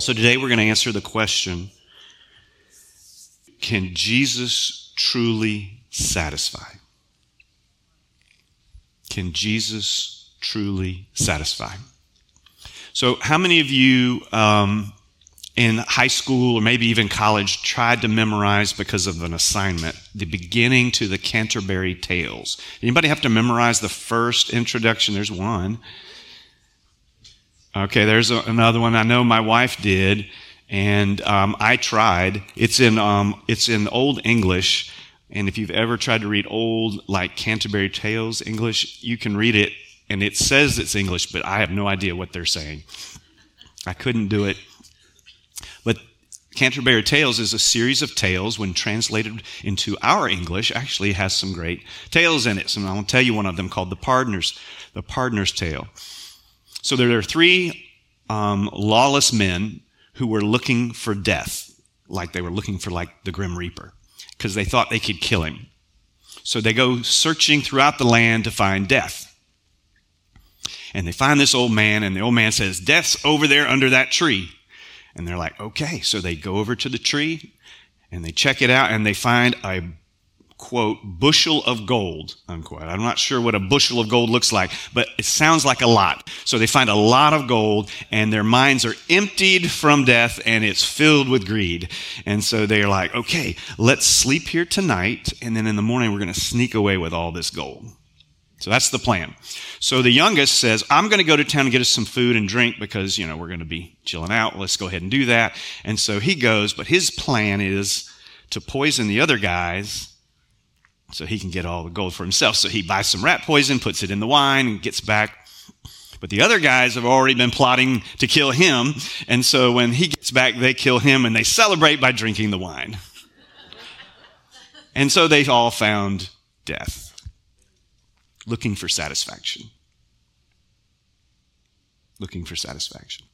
So today we're going to answer the question Can Jesus truly satisfy? Can Jesus truly satisfy? So, how many of you um, in high school or maybe even college tried to memorize because of an assignment the beginning to the Canterbury Tales? Anybody have to memorize the first introduction? There's one. Okay, there's a, another one. I know my wife did, and um, I tried. It's in um, it's in Old English, and if you've ever tried to read old like Canterbury Tales English, you can read it, and it says it's English, but I have no idea what they're saying. I couldn't do it. But Canterbury Tales is a series of tales when translated into our English actually has some great tales in it. So I'm going to tell you one of them called the Pardoner's, the Pardoner's Tale. So there are three um, lawless men who were looking for death, like they were looking for like the Grim Reaper, because they thought they could kill him. So they go searching throughout the land to find death. And they find this old man, and the old man says, Death's over there under that tree. And they're like, okay. So they go over to the tree and they check it out and they find a quote, bushel of gold, unquote. I'm not sure what a bushel of gold looks like, but it sounds like a lot. So they find a lot of gold and their minds are emptied from death and it's filled with greed. And so they're like, okay, let's sleep here tonight. And then in the morning, we're going to sneak away with all this gold. So that's the plan. So the youngest says, I'm going to go to town and get us some food and drink because, you know, we're going to be chilling out. Let's go ahead and do that. And so he goes, but his plan is to poison the other guys so he can get all the gold for himself. So he buys some rat poison, puts it in the wine, and gets back. But the other guys have already been plotting to kill him. And so when he gets back, they kill him and they celebrate by drinking the wine. And so they all found death, looking for satisfaction. Looking for satisfaction.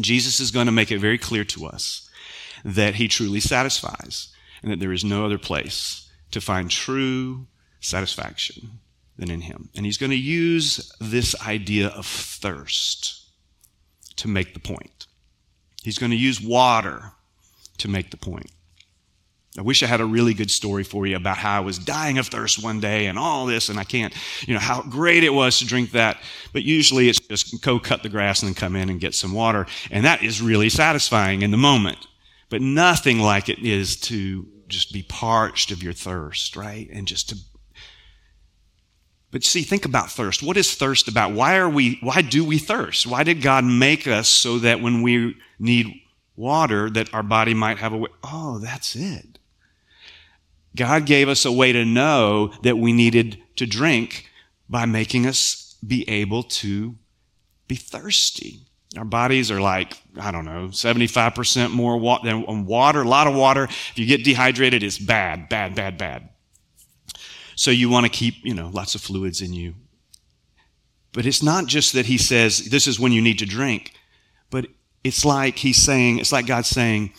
Jesus is going to make it very clear to us that he truly satisfies and that there is no other place to find true satisfaction than in Him. And He's going to use this idea of thirst to make the point. He's going to use water to make the point. I wish I had a really good story for you about how I was dying of thirst one day and all this, and I can't, you know, how great it was to drink that. But usually it's just go cut the grass and then come in and get some water. And that is really satisfying in the moment. But nothing like it is to just be parched of your thirst, right? And just to but see, think about thirst. What is thirst about? Why are we, why do we thirst? Why did God make us so that when we need water, that our body might have a way? Oh, that's it. God gave us a way to know that we needed to drink by making us be able to be thirsty. Our bodies are like, I don't know, 75% more wa- than um, water, a lot of water. If you get dehydrated, it's bad, bad, bad, bad. So you want to keep, you know, lots of fluids in you. But it's not just that he says, this is when you need to drink, but it's like he's saying, it's like God's saying,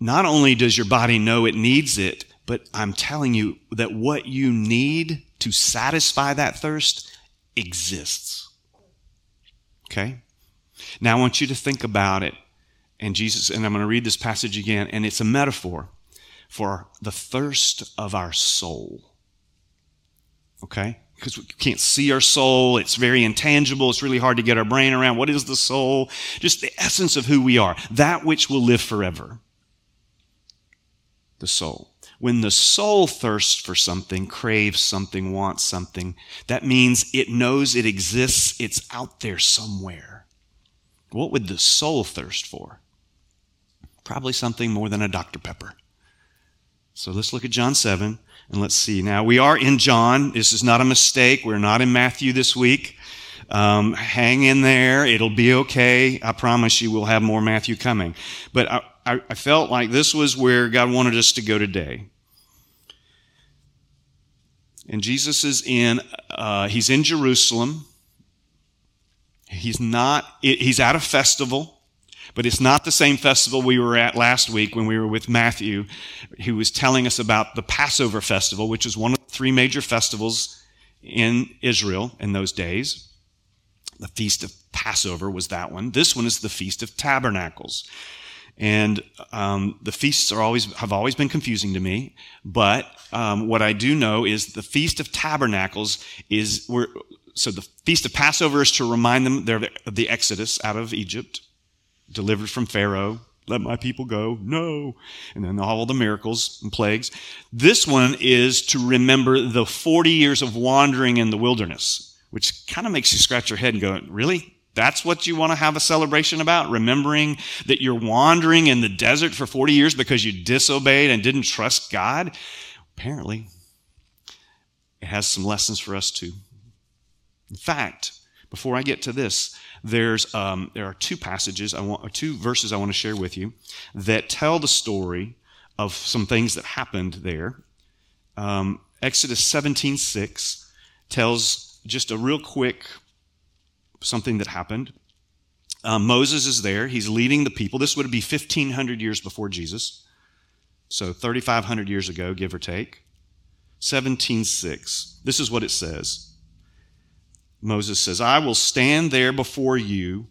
not only does your body know it needs it, but I'm telling you that what you need to satisfy that thirst exists. Okay? Now I want you to think about it. And Jesus, and I'm going to read this passage again, and it's a metaphor for the thirst of our soul. Okay? Because we can't see our soul. It's very intangible. It's really hard to get our brain around. What is the soul? Just the essence of who we are. That which will live forever. The soul. When the soul thirsts for something, craves something, wants something, that means it knows it exists. It's out there somewhere. What would the soul thirst for? Probably something more than a Dr. Pepper. So let's look at John 7 and let's see. Now, we are in John. This is not a mistake. We're not in Matthew this week. Um, hang in there. It'll be okay. I promise you we'll have more Matthew coming. But I, I, I felt like this was where God wanted us to go today. And Jesus is in, uh, he's in Jerusalem. He's not, he's at a festival, but it's not the same festival we were at last week when we were with Matthew, who was telling us about the Passover festival, which is one of the three major festivals in Israel in those days. The Feast of Passover was that one. This one is the Feast of Tabernacles. And um, the feasts are always have always been confusing to me. But um, what I do know is the Feast of Tabernacles is where. So the Feast of Passover is to remind them of the Exodus out of Egypt, delivered from Pharaoh. Let my people go. No. And then all the miracles and plagues. This one is to remember the 40 years of wandering in the wilderness, which kind of makes you scratch your head and go, really? That's what you want to have a celebration about? Remembering that you're wandering in the desert for 40 years because you disobeyed and didn't trust God? Apparently, it has some lessons for us too. In fact, before I get to this, there's um, there are two passages I want, two verses I want to share with you that tell the story of some things that happened there. Um, Exodus 17:6 tells just a real quick something that happened. Um, Moses is there. He's leading the people. This would be 1,500 years before Jesus. So 3,500 years ago, give or take. 17.6. This is what it says. Moses says, I will stand there before you.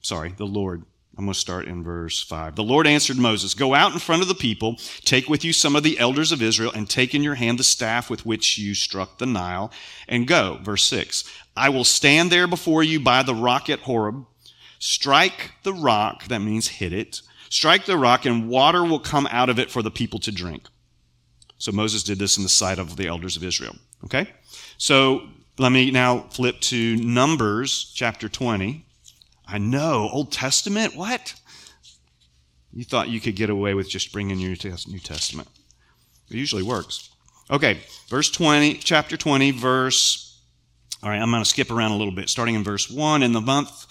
Sorry, the Lord I'm going to start in verse 5. The Lord answered Moses, Go out in front of the people, take with you some of the elders of Israel, and take in your hand the staff with which you struck the Nile, and go. Verse 6. I will stand there before you by the rock at Horeb. Strike the rock, that means hit it. Strike the rock, and water will come out of it for the people to drink. So Moses did this in the sight of the elders of Israel. Okay? So let me now flip to Numbers chapter 20. I know, Old Testament? What? You thought you could get away with just bringing your New Testament. It usually works. Okay, verse 20, chapter 20, verse. All right, I'm going to skip around a little bit, starting in verse 1. In the month,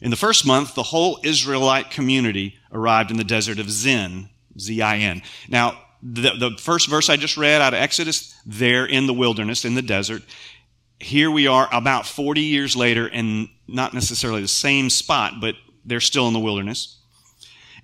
in the first month, the whole Israelite community arrived in the desert of Zin, Z-I-N. Now, the, the first verse I just read out of Exodus, they're in the wilderness, in the desert here we are about 40 years later and not necessarily the same spot, but they're still in the wilderness.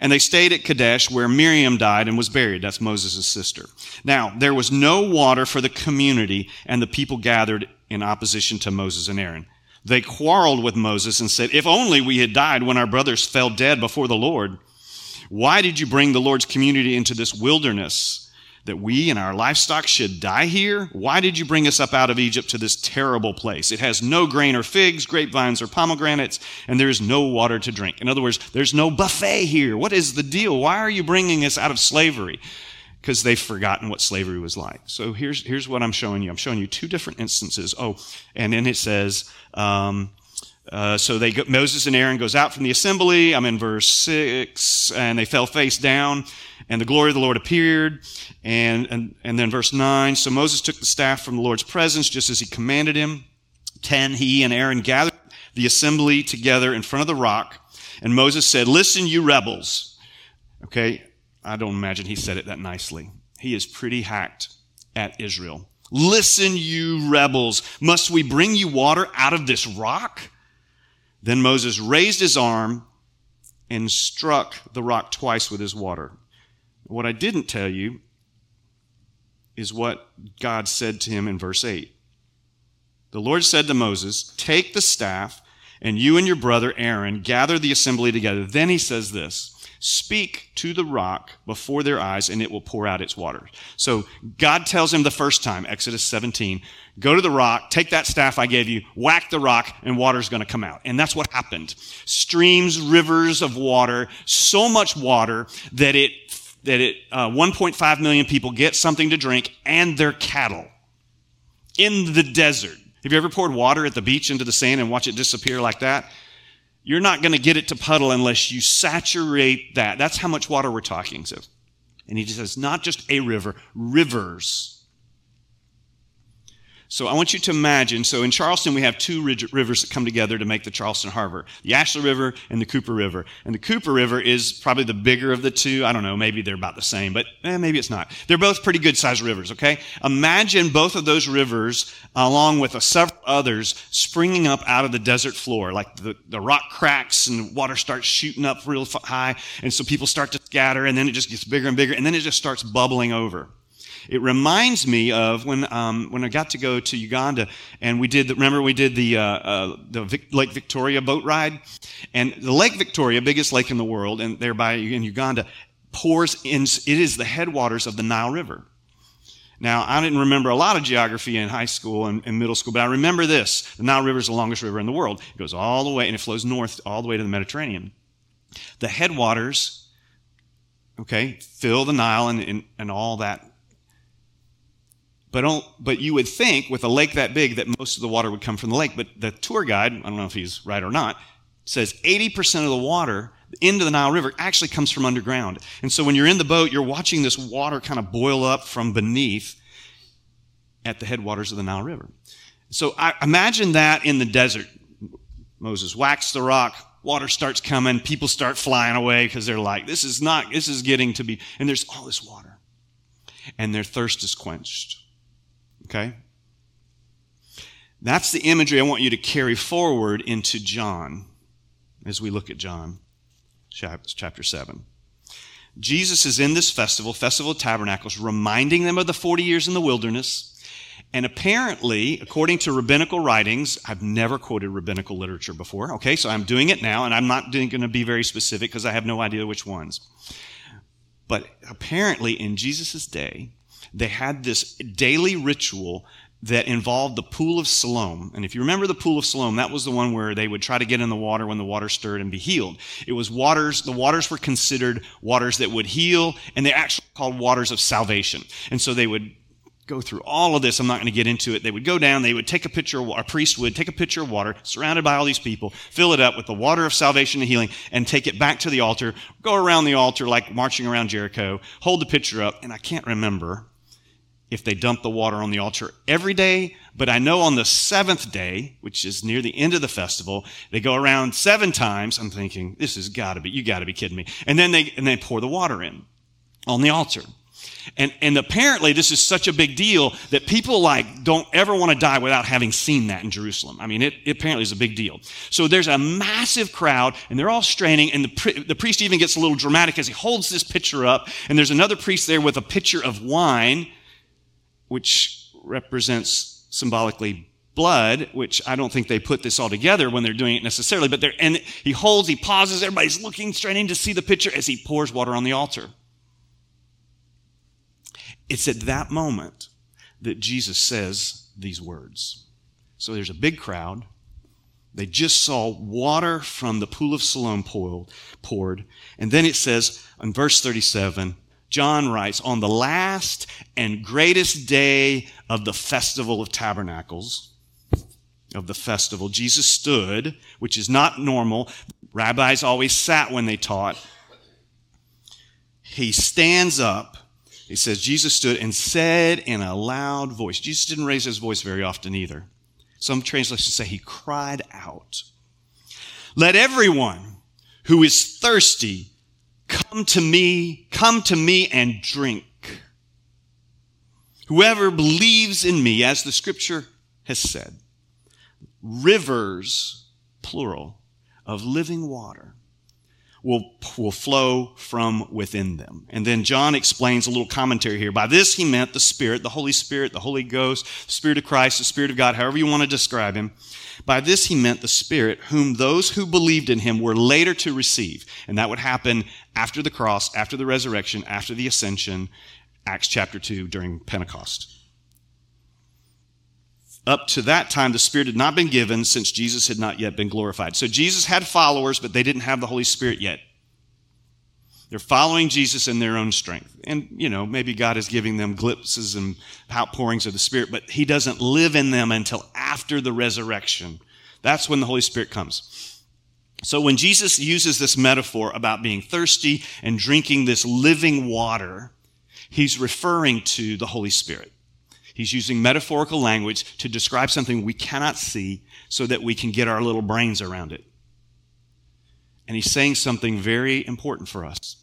And they stayed at Kadesh where Miriam died and was buried. That's Moses' sister. Now, there was no water for the community, and the people gathered in opposition to Moses and Aaron. They quarreled with Moses and said, If only we had died when our brothers fell dead before the Lord. Why did you bring the Lord's community into this wilderness? that we and our livestock should die here? Why did you bring us up out of Egypt to this terrible place? It has no grain or figs, grapevines or pomegranates, and there's no water to drink. In other words, there's no buffet here. What is the deal? Why are you bringing us out of slavery? Because they've forgotten what slavery was like. So here's, here's what I'm showing you. I'm showing you two different instances. Oh, and then it says, um, uh, so they go, Moses and Aaron goes out from the assembly. I'm in verse six, and they fell face down, and the glory of the Lord appeared. And, and and then verse nine. So Moses took the staff from the Lord's presence, just as he commanded him. Ten. He and Aaron gathered the assembly together in front of the rock, and Moses said, "Listen, you rebels." Okay, I don't imagine he said it that nicely. He is pretty hacked at Israel. Listen, you rebels. Must we bring you water out of this rock? Then Moses raised his arm and struck the rock twice with his water. What I didn't tell you is what God said to him in verse 8. The Lord said to Moses, Take the staff, and you and your brother Aaron gather the assembly together. Then he says this Speak to the rock before their eyes, and it will pour out its water. So God tells him the first time, Exodus 17, go to the rock, take that staff I gave you, whack the rock, and water's going to come out. And that's what happened. Streams, rivers of water, so much water that it that it uh, 1.5 million people get something to drink and their cattle in the desert. Have you ever poured water at the beach into the sand and watch it disappear like that? You're not going to get it to puddle unless you saturate that. That's how much water we're talking. So, and he says, not just a river, rivers so I want you to imagine. So in Charleston, we have two rivers that come together to make the Charleston Harbor the Ashley River and the Cooper River. And the Cooper River is probably the bigger of the two. I don't know, maybe they're about the same, but eh, maybe it's not. They're both pretty good sized rivers, okay? Imagine both of those rivers, along with several others, springing up out of the desert floor. Like the, the rock cracks and water starts shooting up real high. And so people start to scatter, and then it just gets bigger and bigger, and then it just starts bubbling over. It reminds me of when um, when I got to go to Uganda and we did. The, remember we did the uh, uh, the Vic, Lake Victoria boat ride, and the Lake Victoria, biggest lake in the world, and thereby in Uganda, pours in. It is the headwaters of the Nile River. Now, I didn't remember a lot of geography in high school and, and, middle school, but I remember this. The Nile River is the longest river in the world. It goes all the way, and it flows north all the way to the Mediterranean. The headwaters, okay, fill the Nile and, and, and all that. But, but you would think with a lake that big that most of the water would come from the lake. But the tour guide, I don't know if he's right or not, says 80% of the water into the Nile River actually comes from underground. And so when you're in the boat, you're watching this water kind of boil up from beneath at the headwaters of the Nile River. So I imagine that in the desert. Moses whacks the rock, water starts coming, people start flying away because they're like, this is not, this is getting to be, and there's all this water. And their thirst is quenched. Okay? That's the imagery I want you to carry forward into John as we look at John chapter 7. Jesus is in this festival, Festival of Tabernacles, reminding them of the 40 years in the wilderness. And apparently, according to rabbinical writings, I've never quoted rabbinical literature before. Okay, so I'm doing it now, and I'm not going to be very specific because I have no idea which ones. But apparently, in Jesus' day, they had this daily ritual that involved the pool of Siloam. And if you remember the pool of Siloam, that was the one where they would try to get in the water when the water stirred and be healed. It was waters, the waters were considered waters that would heal, and they're actually called waters of salvation. And so they would go through all of this. I'm not going to get into it. They would go down, they would take a pitcher, a priest would take a pitcher of water, surrounded by all these people, fill it up with the water of salvation and healing, and take it back to the altar, go around the altar like marching around Jericho, hold the pitcher up, and I can't remember if they dump the water on the altar every day, but I know on the seventh day, which is near the end of the festival, they go around seven times. I'm thinking, this has got to be, you got to be kidding me. And then they, and they pour the water in on the altar. And, and apparently this is such a big deal that people like don't ever want to die without having seen that in Jerusalem. I mean, it, it apparently is a big deal. So there's a massive crowd and they're all straining and the, the priest even gets a little dramatic as he holds this pitcher up and there's another priest there with a pitcher of wine which represents symbolically blood, which I don't think they put this all together when they're doing it necessarily, but they're, and he holds, he pauses, everybody's looking, straining to see the pitcher as he pours water on the altar. It's at that moment that Jesus says these words. So there's a big crowd. They just saw water from the pool of Siloam poured. And then it says in verse 37 John writes, on the last and greatest day of the festival of tabernacles, of the festival, Jesus stood, which is not normal. Rabbis always sat when they taught. He stands up. He says, Jesus stood and said in a loud voice. Jesus didn't raise his voice very often either. Some translations say he cried out. Let everyone who is thirsty Come to me, come to me and drink. Whoever believes in me, as the scripture has said, rivers, plural, of living water will, will flow from within them. And then John explains a little commentary here. By this he meant the Spirit, the Holy Spirit, the Holy Ghost, the Spirit of Christ, the Spirit of God, however you want to describe him. By this he meant the Spirit, whom those who believed in him were later to receive. And that would happen after the cross, after the resurrection, after the ascension, Acts chapter 2, during Pentecost. Up to that time, the Spirit had not been given since Jesus had not yet been glorified. So Jesus had followers, but they didn't have the Holy Spirit yet. They're following Jesus in their own strength. And, you know, maybe God is giving them glimpses and outpourings of the Spirit, but He doesn't live in them until after the resurrection. That's when the Holy Spirit comes. So when Jesus uses this metaphor about being thirsty and drinking this living water, He's referring to the Holy Spirit. He's using metaphorical language to describe something we cannot see so that we can get our little brains around it. And he's saying something very important for us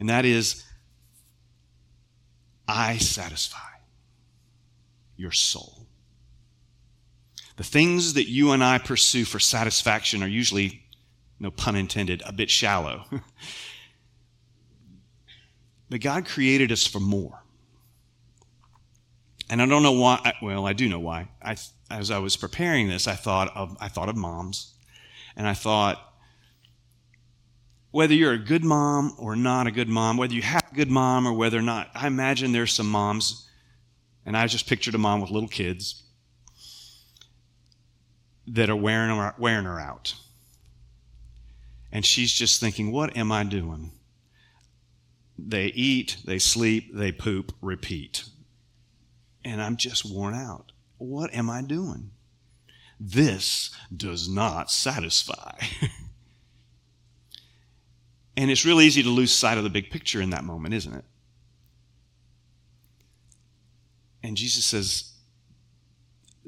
and that is, I satisfy your soul. The things that you and I pursue for satisfaction are usually, no pun intended, a bit shallow. but God created us for more. And I don't know why, well, I do know why. I, as I was preparing this, I thought of, I thought of moms. And I thought, whether you're a good mom or not a good mom, whether you have a good mom or whether or not, I imagine there's some moms, and I just pictured a mom with little kids that are wearing her, wearing her out. And she's just thinking, what am I doing? They eat, they sleep, they poop, repeat. And I'm just worn out. What am I doing? This does not satisfy. and it's real easy to lose sight of the big picture in that moment, isn't it? And Jesus says,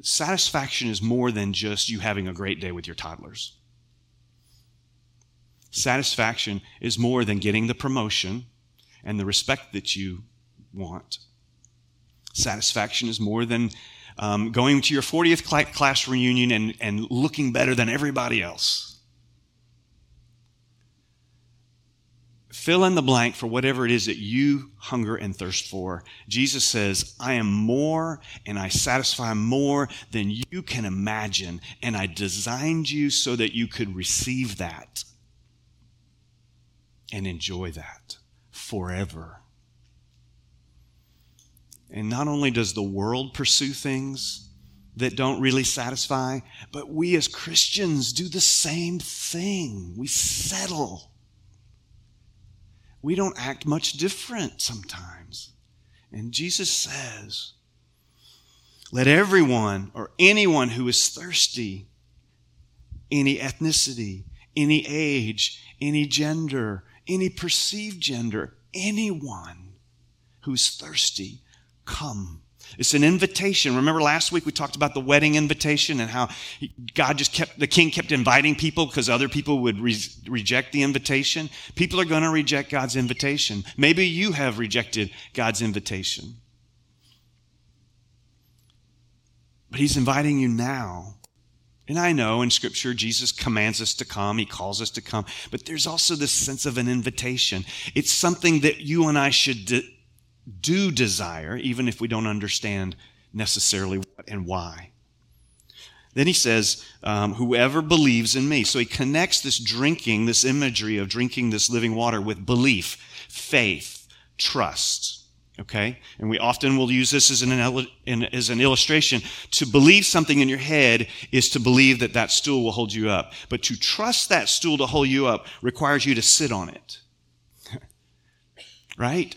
satisfaction is more than just you having a great day with your toddlers. Satisfaction is more than getting the promotion and the respect that you want. Satisfaction is more than um, going to your 40th class reunion and, and looking better than everybody else. Fill in the blank for whatever it is that you hunger and thirst for. Jesus says, I am more and I satisfy more than you can imagine. And I designed you so that you could receive that and enjoy that forever. And not only does the world pursue things that don't really satisfy, but we as Christians do the same thing. We settle. We don't act much different sometimes. And Jesus says, let everyone or anyone who is thirsty, any ethnicity, any age, any gender, any perceived gender, anyone who's thirsty, come. It's an invitation. Remember last week we talked about the wedding invitation and how God just kept, the king kept inviting people because other people would re- reject the invitation. People are going to reject God's invitation. Maybe you have rejected God's invitation. But he's inviting you now. And I know in Scripture, Jesus commands us to come, He calls us to come, but there's also this sense of an invitation. It's something that you and I should de- do desire, even if we don't understand necessarily what and why. Then he says, um, whoever believes in me. So he connects this drinking, this imagery of drinking this living water with belief, faith, trust. Okay? And we often will use this as an, as an illustration. To believe something in your head is to believe that that stool will hold you up. But to trust that stool to hold you up requires you to sit on it. right?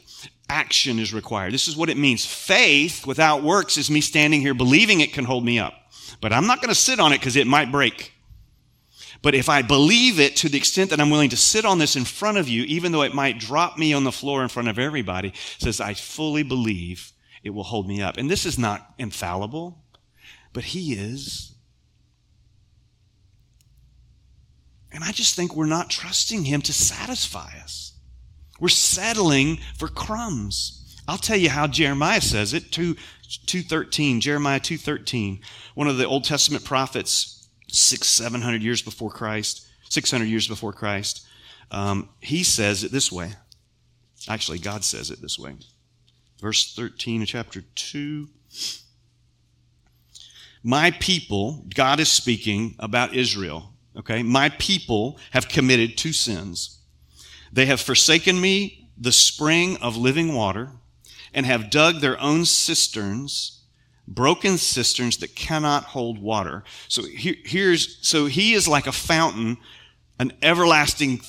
Action is required. This is what it means. Faith without works is me standing here believing it can hold me up. But I'm not going to sit on it because it might break. But if I believe it to the extent that I'm willing to sit on this in front of you, even though it might drop me on the floor in front of everybody, says, I fully believe it will hold me up. And this is not infallible, but He is. And I just think we're not trusting Him to satisfy us. We're settling for crumbs. I'll tell you how Jeremiah says it, 2, 213, Jeremiah 2.13, one of the Old Testament prophets, six, 700 years before Christ, 600 years before Christ. Um, he says it this way. Actually, God says it this way. Verse 13 of chapter 2. My people, God is speaking about Israel, okay? My people have committed two sins. They have forsaken me, the spring of living water, and have dug their own cisterns, broken cisterns that cannot hold water. So here's, so he is like a fountain, an everlasting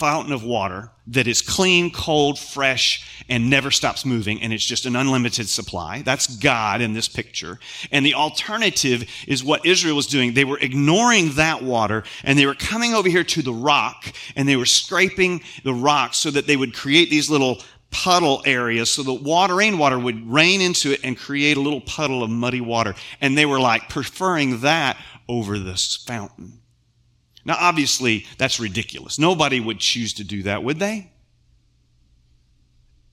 fountain of water that is clean, cold, fresh, and never stops moving, and it's just an unlimited supply. That's God in this picture. And the alternative is what Israel was doing. They were ignoring that water, and they were coming over here to the rock, and they were scraping the rock so that they would create these little puddle areas so the water, rainwater would rain into it and create a little puddle of muddy water. And they were like preferring that over this fountain. Now, obviously, that's ridiculous. Nobody would choose to do that, would they?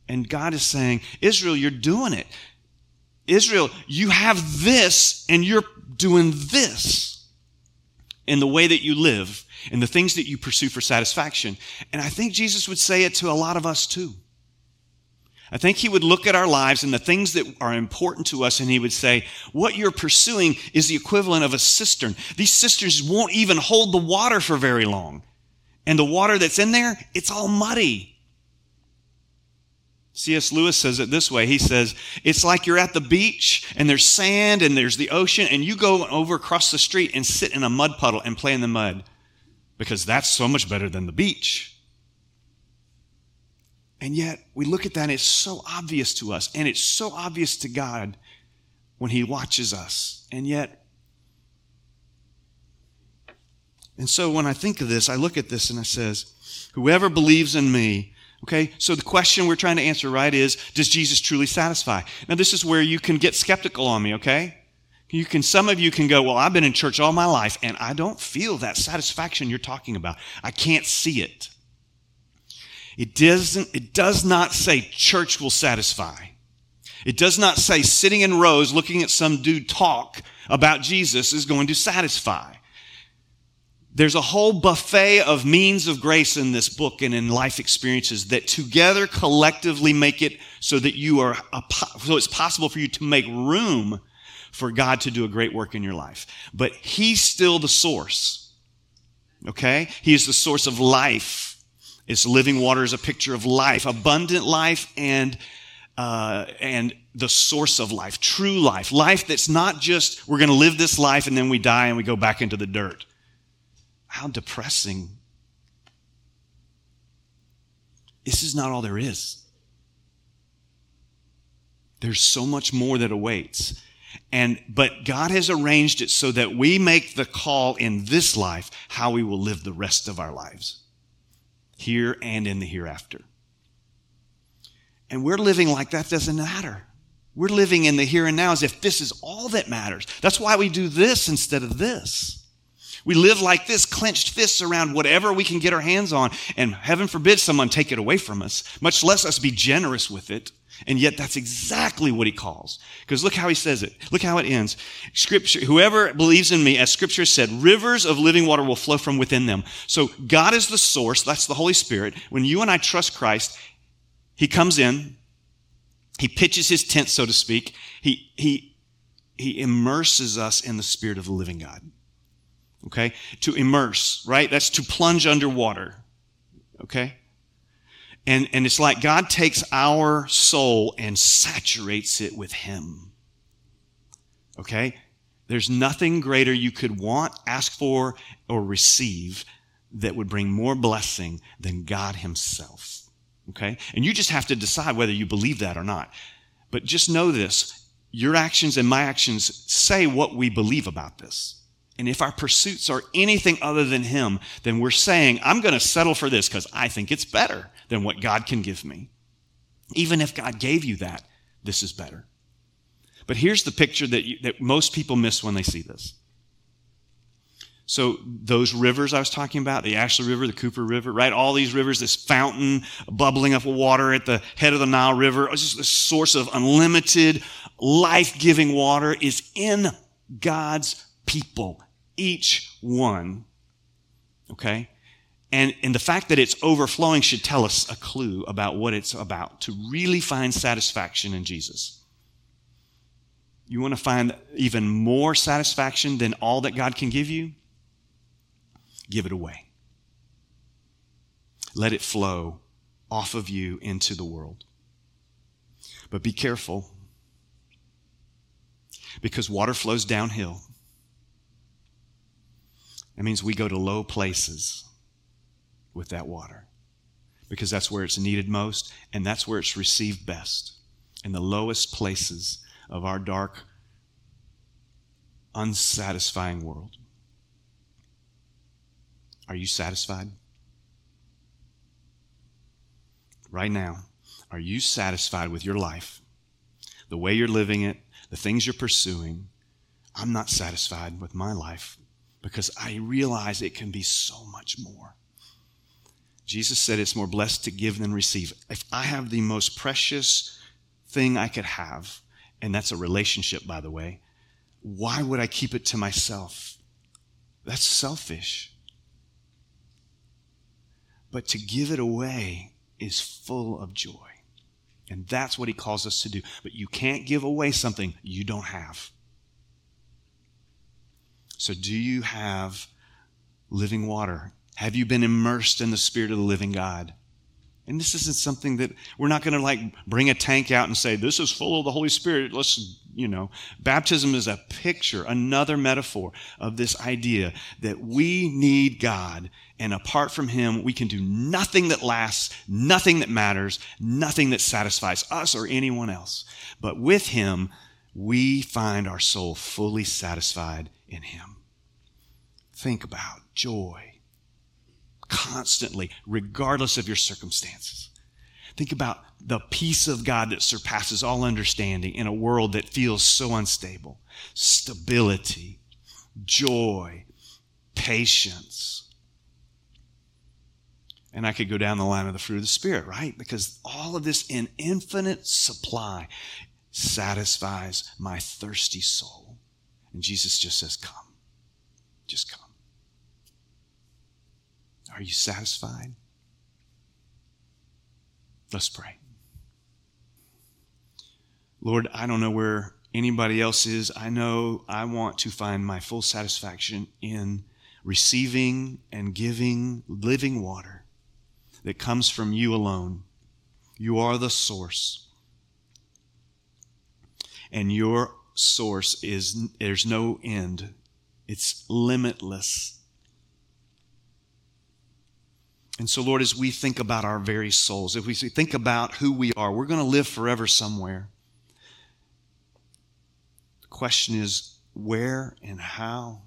And God is saying, Israel, you're doing it. Israel, you have this and you're doing this in the way that you live and the things that you pursue for satisfaction. And I think Jesus would say it to a lot of us too. I think he would look at our lives and the things that are important to us and he would say, What you're pursuing is the equivalent of a cistern. These cisterns won't even hold the water for very long. And the water that's in there, it's all muddy. C.S. Lewis says it this way. He says, It's like you're at the beach and there's sand and there's the ocean, and you go over across the street and sit in a mud puddle and play in the mud because that's so much better than the beach. And yet, we look at that and it's so obvious to us, and it's so obvious to God when He watches us. And yet, and so when I think of this, I look at this and I says, Whoever believes in me, okay? So the question we're trying to answer, right, is Does Jesus truly satisfy? Now, this is where you can get skeptical on me, okay? You can, some of you can go, Well, I've been in church all my life and I don't feel that satisfaction you're talking about. I can't see it. It doesn't, it does not say church will satisfy. It does not say sitting in rows looking at some dude talk about Jesus is going to satisfy. There's a whole buffet of means of grace in this book and in life experiences that together collectively make it so that you are, so it's possible for you to make room for God to do a great work in your life. But He's still the source. Okay? He is the source of life. It's living water is a picture of life, abundant life and uh, and the source of life, true life, life that's not just we're going to live this life and then we die and we go back into the dirt. How depressing. This is not all there is. There's so much more that awaits. And but God has arranged it so that we make the call in this life how we will live the rest of our lives here and in the hereafter. And we're living like that doesn't matter. We're living in the here and now as if this is all that matters. That's why we do this instead of this. We live like this, clenched fists around whatever we can get our hands on, and heaven forbid someone take it away from us, much less us be generous with it. And yet that's exactly what he calls. Because look how he says it. Look how it ends. Scripture, whoever believes in me, as scripture said, rivers of living water will flow from within them. So God is the source. That's the Holy Spirit. When you and I trust Christ, he comes in, he pitches his tent, so to speak. He, he, he immerses us in the spirit of the living God. Okay? To immerse, right? That's to plunge underwater. Okay? And, and it's like God takes our soul and saturates it with Him. Okay? There's nothing greater you could want, ask for, or receive that would bring more blessing than God Himself. Okay? And you just have to decide whether you believe that or not. But just know this your actions and my actions say what we believe about this. And if our pursuits are anything other than Him, then we're saying, I'm going to settle for this because I think it's better than what God can give me. Even if God gave you that, this is better. But here's the picture that, you, that most people miss when they see this. So those rivers I was talking about, the Ashley River, the Cooper River, right? All these rivers, this fountain bubbling up with water at the head of the Nile River, just a source of unlimited, life-giving water is in God's people each one. Okay? And, and the fact that it's overflowing should tell us a clue about what it's about to really find satisfaction in Jesus. You want to find even more satisfaction than all that God can give you? Give it away. Let it flow off of you into the world. But be careful because water flows downhill. That means we go to low places with that water because that's where it's needed most and that's where it's received best in the lowest places of our dark, unsatisfying world. Are you satisfied? Right now, are you satisfied with your life? The way you're living it, the things you're pursuing? I'm not satisfied with my life because I realize it can be so much more. Jesus said it's more blessed to give than receive. If I have the most precious thing I could have, and that's a relationship, by the way, why would I keep it to myself? That's selfish. But to give it away is full of joy. And that's what he calls us to do. But you can't give away something you don't have. So, do you have living water? Have you been immersed in the Spirit of the living God? And this isn't something that we're not going to like bring a tank out and say, this is full of the Holy Spirit. Let's, you know, baptism is a picture, another metaphor of this idea that we need God. And apart from Him, we can do nothing that lasts, nothing that matters, nothing that satisfies us or anyone else. But with Him, we find our soul fully satisfied in Him. Think about joy constantly, regardless of your circumstances. Think about the peace of God that surpasses all understanding in a world that feels so unstable. Stability, joy, patience. And I could go down the line of the fruit of the Spirit, right? Because all of this in infinite supply satisfies my thirsty soul. And Jesus just says, Come. Just come. Are you satisfied? Let's pray. Lord, I don't know where anybody else is. I know I want to find my full satisfaction in receiving and giving living water that comes from you alone. You are the source. And your source is, there's no end, it's limitless. And so, Lord, as we think about our very souls, if we think about who we are, we're going to live forever somewhere. The question is where and how?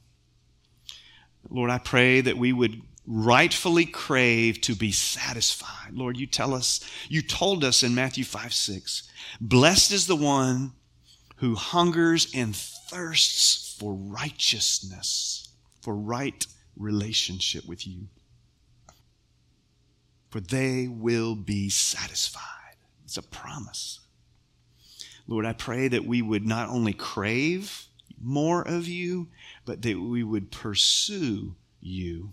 Lord, I pray that we would rightfully crave to be satisfied. Lord, you tell us, you told us in Matthew 5 6, blessed is the one who hungers and thirsts for righteousness, for right relationship with you for they will be satisfied. It's a promise. Lord, I pray that we would not only crave more of you, but that we would pursue you.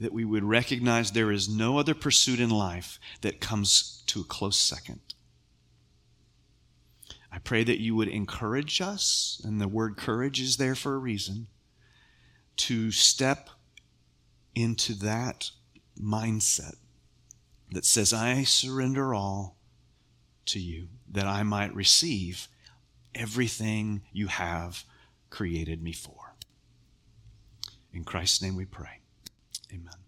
That we would recognize there is no other pursuit in life that comes to a close second. I pray that you would encourage us, and the word courage is there for a reason, to step into that mindset that says, I surrender all to you that I might receive everything you have created me for. In Christ's name we pray. Amen.